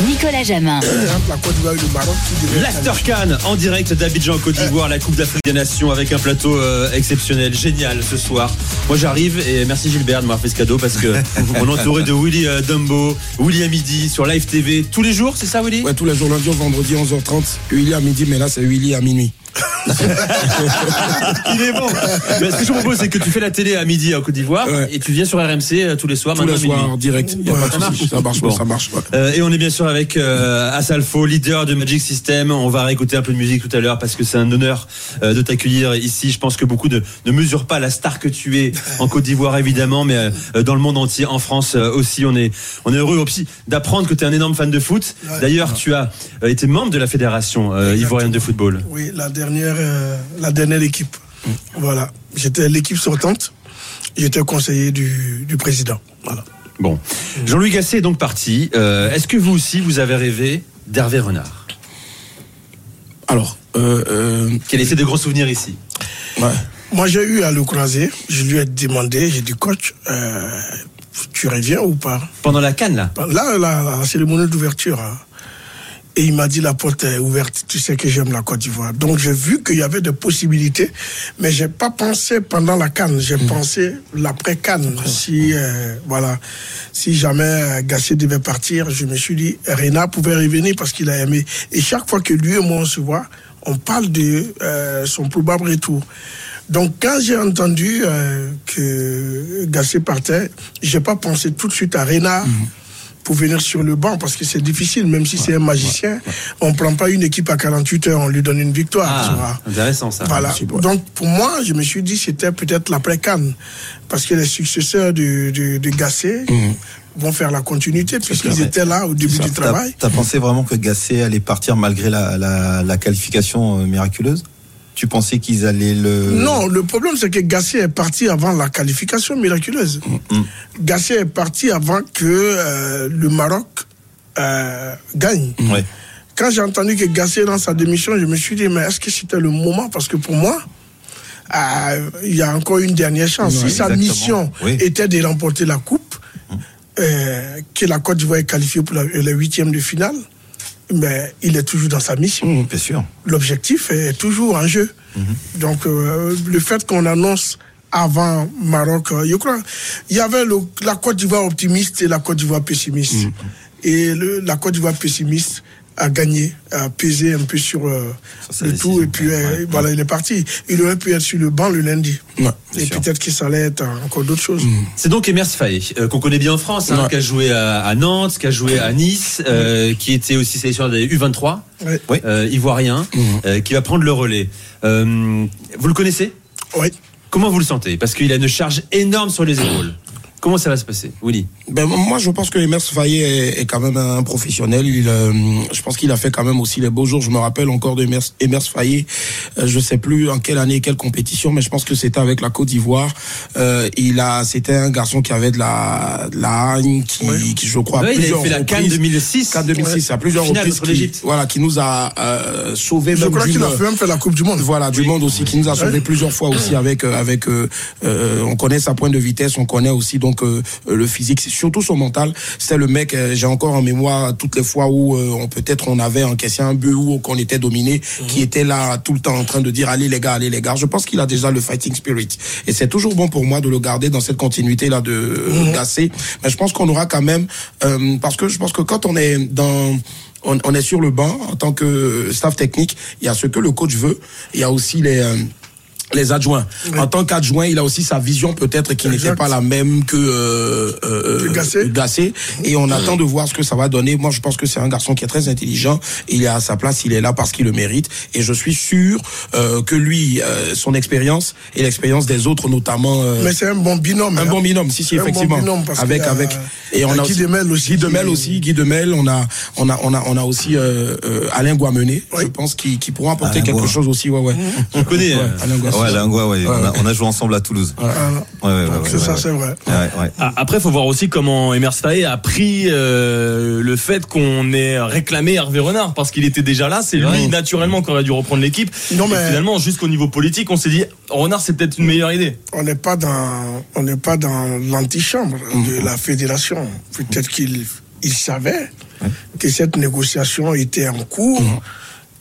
Nicolas Jamin. L'Aftercan en direct d'Abidjan Côte d'Ivoire, la Coupe d'Afrique des Nations avec un plateau euh, exceptionnel, génial ce soir. Moi j'arrive et merci Gilbert de m'avoir fait ce cadeau parce que on est entouré de Willy euh, Dumbo, Willy à midi sur Live TV tous les jours, c'est ça Willy? Ouais, tous les jours, lundi au vendredi, 11h30. Willy à midi, mais là c'est Willy à minuit. Il est bon. Mais ce que je propose, c'est que tu fais la télé à midi en Côte d'Ivoire Ouais. et tu viens sur RMC euh, tous les soirs. Tous les soirs, minuit. direct. Y a pas de Ça marche. Ça marche, Bon. ça marche. ouais. Euh, et on est bien sûr avec euh, Asalfo, leader de Magic System. On va réécouter un peu de musique tout à l'heure parce que c'est un honneur euh, de t'accueillir ici. Je pense que beaucoup de, ne mesurent pas la star que tu es en Côte d'Ivoire évidemment, mais dans le monde entier, en France aussi. On est, on est heureux aussi d'apprendre que tu es un énorme fan de foot. D'ailleurs, tu as été membre de la fédération ivoirienne de football. Oui, la dernière, euh, la dernière équipe. Voilà. J'étais l'équipe sortante. J'étais conseiller du, du président. Voilà. Bon, Jean-Louis Gasset est donc parti. Euh, Est-ce que vous aussi vous avez rêvé d'Hervé Renard? Alors, euh, euh, Qui a laissé de gros souvenirs ici ouais. Moi, j'ai eu à le croiser. Je lui ai demandé, j'ai dit, coach, euh, tu reviens ou pas? Pendant la canne là? Là, la, la cérémonie d'ouverture. hein. Et il m'a dit, la porte est ouverte. Tu sais que j'aime la Côte d'Ivoire. Donc, j'ai vu qu'il y avait des possibilités. Mais j'ai pas pensé pendant la canne. J'ai pensé l'après-canne. Si, euh, voilà, si jamais euh, Gasset devait partir, je me suis dit, Rena pouvait revenir parce qu'il a aimé. Et chaque fois que lui et moi on se voit, on parle de euh, son probable retour. Donc, quand j'ai entendu euh, que Gasset partait, j'ai pas pensé tout de suite à Rena pour venir sur le banc parce que c'est difficile, même si c'est un magicien. On prend pas une équipe à 48 heures, on lui donne une victoire. Ah, intéressant ça. Voilà. Donc pour moi, je me suis dit c'était peut-être l'après Cannes parce que les successeurs de, de, de Gasset vont faire la continuité puisqu'ils étaient là au début du travail. t'as pensé vraiment que Gasset allait partir malgré la, la, la qualification euh, miraculeuse? Tu pensais qu'ils allaient le. Non, le problème c'est que Gasset est parti avant la qualification miraculeuse. Gasset est parti avant que euh, le Maroc euh, gagne. Ouais. Quand j'ai entendu que Gasset dans sa démission, je me suis dit, mais est-ce que c'était le moment? Parce que pour moi, euh, il y a encore une dernière chance. Ouais, si sa mission Oui. était de remporter la Coupe, euh, que la Côte d'Ivoire est qualifiée pour la, le huitième de finale, mais il est toujours dans sa mission. Bien sûr. L'objectif est toujours en jeu. Donc, euh, le fait qu'on annonce avant Maroc, euh, je crois, il y avait le- la Côte d'Ivoire optimiste et la Côte d'Ivoire pessimiste. Et le- la Côte d'Ivoire pessimiste a gagné, a pesé un peu sur euh, le tout, et puis euh, Ouais. voilà, il est parti. Il aurait pu être sur le banc le lundi. Ouais, et peut-être que ça allait être encore d'autres choses. C'est donc Emers Faye, euh, qu'on connaît bien en France, hein, qui a joué à, à Nantes, qui a joué à Nice, qui était aussi sélectionneur des U23, Ouais. Oui. euh, ivoirien, euh, qui va prendre le relais. Vous le connaissez? Oui. Comment vous le sentez? Parce qu'il a une charge énorme sur les épaules. Comment ça va se passer Willy Ben, moi, je pense que Emers Faye est, est quand même un professionnel. Il, euh, je pense qu'il a fait quand même aussi les beaux jours. Je me rappelle encore de Emers, Emers Faye. Euh, je sais plus en quelle année, quelle compétition, mais je pense que c'était avec la Côte d'Ivoire. Euh, il a, c'était un garçon qui avait de la, de la haine, qui, qui, je crois, à Ouais, Il plusieurs avait fait la CAN reprises- 2006. CAN 2006, à plusieurs Finale reprises, qui, voilà, qui nous a euh, sauvé. Je même crois qu'il a fait même fait la Coupe du Monde. voilà, du monde aussi, qui nous a sauvé Ouais. plusieurs fois aussi avec euh, avec. euh, euh, on connaît sa pointe de vitesse, on connaît aussi donc euh, euh, le physique, c'est surtout son mental. C'était le mec. euh, J'ai encore en mémoire toutes les fois où on peut-être on avait encaissé un but ou qu'on était dominé, qui était là tout le temps en train de dire allez les gars, allez les gars. Je pense qu'il a déjà le fighting spirit et c'est toujours bon pour moi de le garder dans cette continuité là de euh, Gasset. Mais je pense qu'on aura quand même euh, parce que je pense que quand on est dans on, on est sur le banc en tant que staff technique. Il y a ce que le coach veut. Il y a aussi les les adjoints. En tant qu'adjoint, il a aussi sa vision peut-être qui n'était pas la même que euh, euh, Que Gasset. Gasset. Et on attend de voir ce que ça va donner. Moi, je pense que c'est un garçon qui est très intelligent. Il est à sa place, il est là parce qu'il le mérite. Et je suis sûr euh, que lui, euh, son expérience et l'expérience des autres, notamment. euh, Mais c'est un bon binôme. un hein. bon binôme, si, si, Un bon effectivement. binôme, parce avec, a- avec. il y a a Guy Demel aussi Guy Demel aussi, Guy Demel. On a, on a, on a, on a aussi euh, euh, Alain Guamené, Oui. je pense, qui, qui pourra apporter Alain quelque chose aussi. Ouais, ouais. Je connais. Ouais, euh, Alain. Ouais, ouais. On, a, on a joué ensemble à Toulouse. Voilà. Ouais, ouais, Donc ouais, c'est ouais, ça, ouais. c'est vrai. Ouais, ouais. Ah, Après, il faut voir aussi comment Emers Faé a pris euh, le fait qu'on ait réclamé Hervé Renard parce qu'il était déjà là. C'est lui Ouais. naturellement qui aurait dû reprendre l'équipe. Non, Et mais- finalement, jusqu'au niveau politique, on s'est dit Renard, c'est peut-être une meilleure idée. on n'est pas dans on n'est pas dans l'antichambre de la fédération. Peut-être qu'il il savait que cette négociation était en cours Mhm.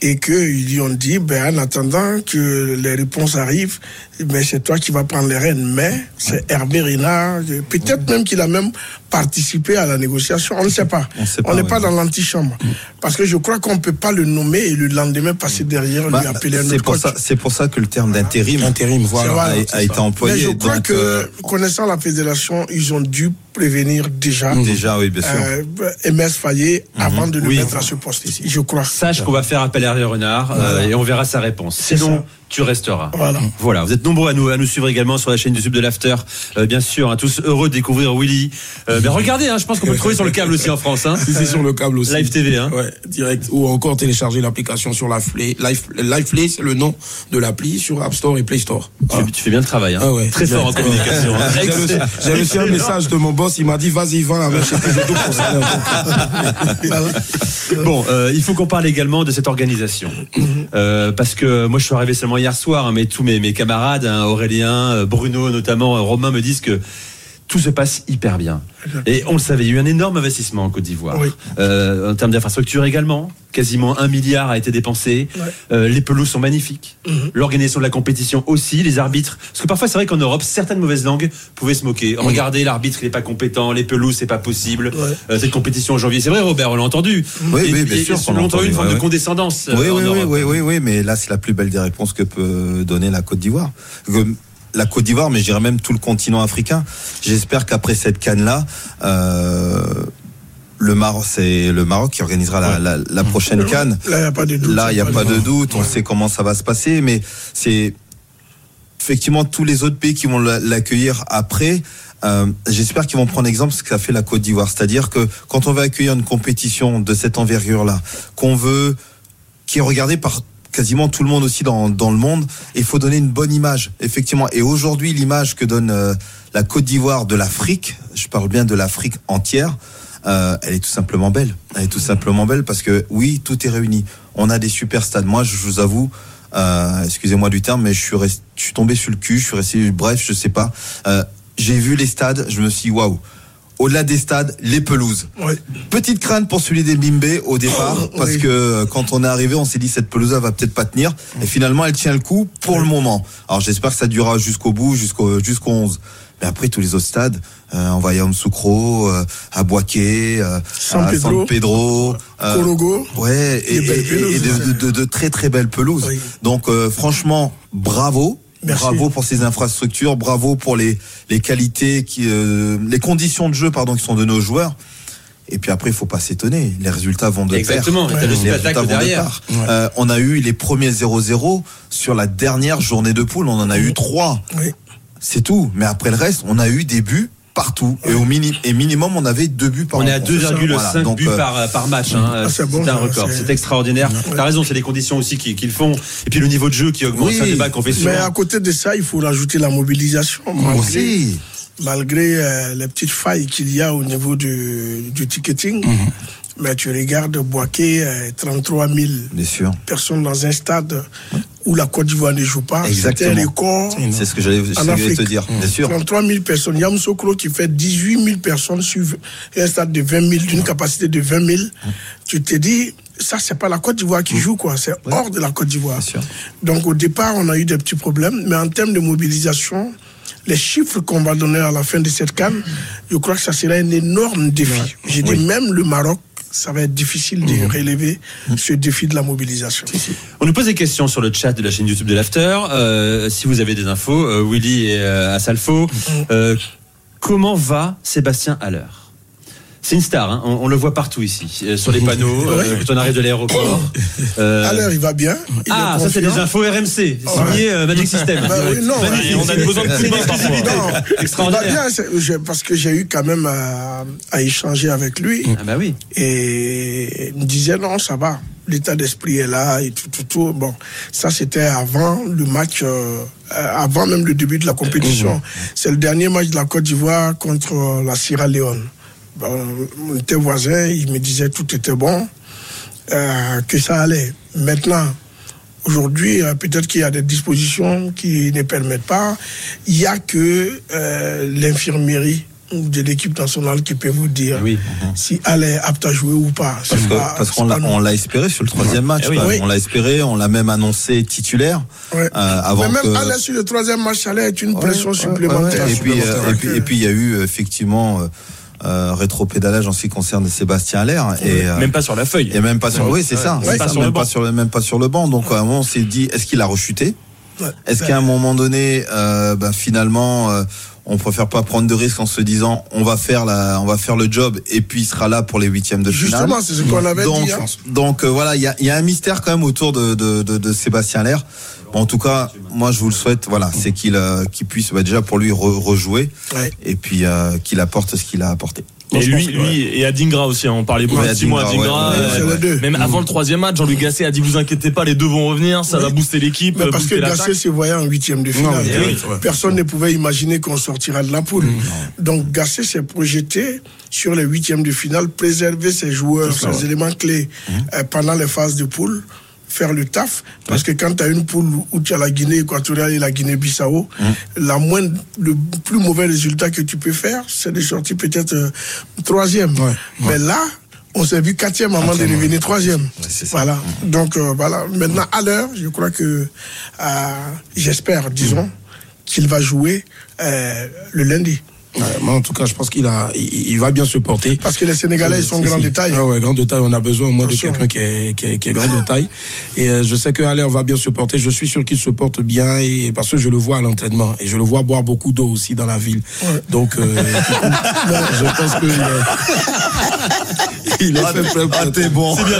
Et qu'ils lui ont dit ben en attendant que les réponses arrivent, ben c'est toi qui vas prendre les rênes. Mais c'est Hervé Renard. Peut-être même qu'il a même participé à la négociation. On ne sait pas. On pas, n'est ouais. pas dans l'antichambre parce que je crois qu'on peut pas le nommer et le lendemain passer derrière Bah, lui appeler un autre pour coach. ça, c'est pour ça que le terme d'intérim Intérim, voilà. vrai. a, a été employé. Mais je crois donc, que, euh, connaissant la fédération, ils ont dû prévenir déjà déjà, oui, bien sûr. euh, MS Fayet avant de le Oui. mettre à ce poste ici. Je crois. Sache qu'on va faire appel à Hervé Renard euh, et on verra sa réponse. Sinon, ça. Tu resteras. Voilà. Voilà, vous êtes nombreux à nous, à nous suivre également sur la chaîne YouTube de l'After. Euh, bien sûr, hein, tous heureux de découvrir Willy. Euh, ben regardez, hein, je pense qu'on peut le trouver sur le câble aussi en France. Hein. Si c'est sur le câble aussi. Live TV. Hein. Ouais, direct. Ou encore télécharger l'application sur la Play. Live, Live Play, c'est le nom de l'appli sur App Store et Play Store. Tu, fais bien le travail. Hein. Ah ouais. Très fort en communication. hein. J'ai reçu- un message de mon boss, il m'a dit vas-y, va Peugeot pour ça. Bon, euh, il faut qu'on parle également de cette organisation. Euh, parce que moi, je suis arrivé seulement hier soir, hein, mais tous mes, camarades, hein, Aurélien, euh, Bruno notamment, euh, Romain, me disent que tout se passe hyper bien. Et on le savait, il y a eu un énorme investissement en Côte d'Ivoire. Oui. Euh, en termes d'infrastructure également, quasiment un milliard a été dépensé. Ouais. Euh, les pelouses sont magnifiques. Mhm. L'organisation de la compétition aussi, les arbitres. Parce que parfois, c'est vrai qu'en Europe, certaines mauvaises langues pouvaient se moquer. Regardez, l'arbitre, il n'est pas compétent, les pelouses, c'est pas possible. Ouais. Euh, cette compétition en janvier, c'est vrai, Robert, on l'a entendu. Oui, Et- oui, bien et- sûr longtemps eu une forme ouais, de condescendance. euh, Oui, en oui, oui, Europe. oui, oui, oui, mais là, c'est la plus belle des réponses que peut donner la Côte d'Ivoire. La Côte d'Ivoire, mais je dirais même tout le continent africain. J'espère qu'après cette canne-là, euh, le Maroc, c'est le Maroc qui organisera la, la, la prochaine canne. Là, il n'y a pas de doute. Là, il n'y a pas de doute. on sait comment ça va se passer, mais c'est effectivement tous les autres pays qui vont la- l'accueillir après. euh, J'espère qu'ils vont prendre exemple ce qu'a fait la Côte d'Ivoire, c'est-à-dire que quand on va accueillir une compétition de cette envergure-là, qu'on veut, qui est regardée par quasiment tout le monde aussi dans, dans le monde, il faut donner une bonne image, effectivement. Et aujourd'hui, l'image que donne euh, la Côte d'Ivoire de l'Afrique, je parle bien de l'Afrique entière, euh, elle est tout simplement belle. Elle est tout simplement belle parce que oui, tout est réuni. On a des super stades. Moi, je vous avoue, euh, excusez-moi du terme, mais je suis, tombé sur le cul. Je suis resté, bref, je sais pas. J'ai vu les stades, je me suis waouh. Au-delà des stades, les pelouses. Oui. Petite crainte pour celui des Bimbe au départ, parce Oui. que euh, quand on est arrivé, on s'est dit cette pelouse va peut-être pas tenir. Et finalement, elle tient le coup pour le moment. Alors j'espère que ça durera jusqu'au bout, jusqu'au jusqu'au 11. Mais après tous les autres stades, euh, on va y à euh, à Boaké, euh, San à Pedro, San Pedro, euh, Korogo. ouais, et, et- et pelouses. de, de- de- de très très belles pelouses. Oui. Donc euh, franchement, bravo. Merci. Bravo pour ces infrastructures, bravo pour les, les qualités, qui, euh, les conditions de jeu pardon, qui sont de nos joueurs. Et puis après, il faut pas s'étonner. Les résultats vont de Exactement. pair. Le Les résultats vont de derrière. pair. Euh, on a eu les premiers 0-0 sur la dernière journée de poule. On en a eu trois. Oui. C'est tout. Mais après le reste, on a eu des buts partout. Et au mini, et minimum, on avait deux buts par On est à rencontre. 2,5 Voilà. Buts euh, par, par match. Hein. Ah, c'est bon, un record. c'est- extraordinaire. T'as raison, c'est les conditions aussi qui, qui le font. Et puis le niveau de jeu qui augmente. Oui. Un débat qu'on fait souvent. Mais à côté de ça, il faut rajouter la mobilisation. Malgré, aussi. malgré euh, les petites failles qu'il y a au niveau du, du ticketing. Mhm. Mais tu regardes Boaké, euh, 33 000 Bien sûr. personnes dans un stade où la Côte d'Ivoire ne joue pas. C'était un record. C'est ce que j'allais te dire. Bien sûr. 33 000 personnes. Yamoussoukro qui fait 18 000 personnes sur un stade de 20 000, d'une capacité de 20 000. Tu te dis, ça, c'est pas la Côte d'Ivoire qui joue, quoi. C'est hors de la Côte d'Ivoire. Donc, au départ, on a eu des petits problèmes. Mais en termes de mobilisation, les chiffres qu'on va donner à la fin de cette canne, je crois que ça sera un énorme défi. J'ai dit, même le Maroc, ça va être difficile de relever ce défi de la mobilisation. On nous pose des questions sur le chat de la chaîne YouTube de l'After. Euh, si vous avez des infos, euh, Willy et euh, Assalfo, euh, comment va Sébastien Haller? C'est une star, hein. on, on le voit partout ici, euh, sur les panneaux, euh, quand on arrive de l'aéroport. Euh, À l'heure, il va bien? Il ah, ça c'est des infos RMC, signé euh, Magic System. Bah oui, non, Magnifique. On a besoin de coups de il va Extraordinaire. bien, je- parce que j'ai eu quand même à, à échanger avec lui Ah bah oui. et il me disait non, ça va. l'état d'esprit est là et tout, tout, tout. Bon, ça c'était avant le match, euh, avant même le début de la compétition. C'est le dernier match de la Côte d'Ivoire contre la Sierra Leone. Bon, on était voisins, il me disait tout était bon, euh, que ça allait. Maintenant, Aujourd'hui, euh, peut-être qu'il y a des dispositions qui ne permettent pas. Il n'y a que euh, l'infirmerie de l'équipe nationale qui peut vous dire Oui. si elle est apte à jouer ou pas. Parce C'est que- pas- parce c'est qu'on l'a on l'a espéré sur le troisième match. Eh oui. Oui. On l'a espéré, on l'a même annoncé titulaire euh, avant Mais même que. aller sur le troisième match, ça allait être une Ouais, pression ouais, supplémentaire. ouais, ouais. Et puis, euh, et puis, et puis, il y a eu euh, effectivement euh, rétropédalage en ce qui concerne Sébastien Allaire et euh, Même pas sur la feuille. et même pas sur. Oui, c'est ça. Ouais, c'est pas ça, sur même banc. pas sur le même pas sur le banc. Donc à un moment, on s'est dit, est-ce qu'il a rechuté? Ouais. Est-ce qu'à un moment donné, euh, bah, finalement, euh, on préfère pas prendre de risques en se disant, on va faire la, on va faire le job et puis il sera là pour les huitièmes de finale? Justement, c'est ce qu'on avait donc, dit. hein. donc euh, voilà, il y a, y a un mystère quand même autour de, de, de, de Sébastien Allaire. Bon, en tout cas, moi je vous le souhaite, voilà, c'est qu'il euh, qu'il puisse bah, déjà pour lui re- rejouer Ouais. et puis euh, qu'il apporte ce qu'il a apporté. Et lui, lui et Adingra aussi, hein. on parlait beaucoup Ouais, de Simon Adingra, ouais, ouais, ouais. Même avant le troisième match, Jean-Louis Gasset a dit vous inquiétez pas, les deux vont revenir, ça va booster l'équipe, parce que Gasset se voyait en huitième de finale. oui, ouais. Personne ne pouvait imaginer qu'on sortira de la poule. Donc Gasset s'est projeté sur les huitièmes de finale, préserver ses joueurs, ses éléments clés euh, pendant les phases de poule faire le taf parce que quand tu as une poule où tu as la Guinée équatoriale et la Guinée-Bissau la moindre le plus mauvais résultat que tu peux faire c'est de sortir peut-être euh, troisième. Ouais, mais là on s'est vu quatrième avant de devenir troisième. Voilà. Donc euh, voilà. Maintenant à l'heure je crois que euh, j'espère disons qu'il va jouer le lundi moi, en tout cas, je pense qu'il a, il, il va bien se porter. parce que les Sénégalais ils sont grands de taille Ah ouais, grand de taille. On a besoin au moins de quelqu'un qui est, qui, est, qui est grand de taille. Et euh, je sais que Allaire va bien se porter. Je suis sûr qu'il se porte bien et parce que je le vois à l'entraînement et je le vois boire beaucoup d'eau aussi dans la ville. Ouais. Donc, euh, je pense que euh, il est fait Ah, t'es bon. C'est bien.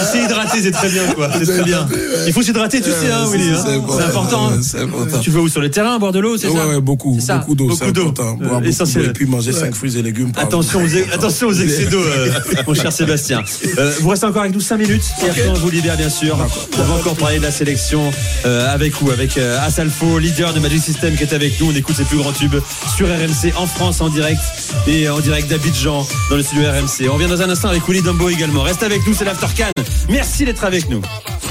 Il s'est hydraté, c'est très bien, quoi. C'est très bien. Il faut s'hydrater, tu sais, hein, c'est- Willy. hein. c'est important. hein. C'est important. Tu vas où sur le terrain, boire de l'eau, c'est Ouais, ça ouais, beaucoup, ça. beaucoup d'eau, c'est Beaucoup d'eau. Boire essentiel. d'eau et puis manger 5 fruits et légumes. par Attention aux, attention aux excès d'eau, euh, mon cher Sébastien. Euh, vous restez encore avec nous 5 minutes. Et après, on vous libère, bien sûr. On va encore parler de la sélection euh, avec vous, avec Asalfo, leader de Magic System, qui est avec nous. On écoute ses plus grands tubes sur RMC en France, en direct et en direct d'Abidjan dans le studio RMC. On revient dans un instant avec Willy Dumbo également. Reste avec nous, c'est l'After Can. Merci d'être avec nous.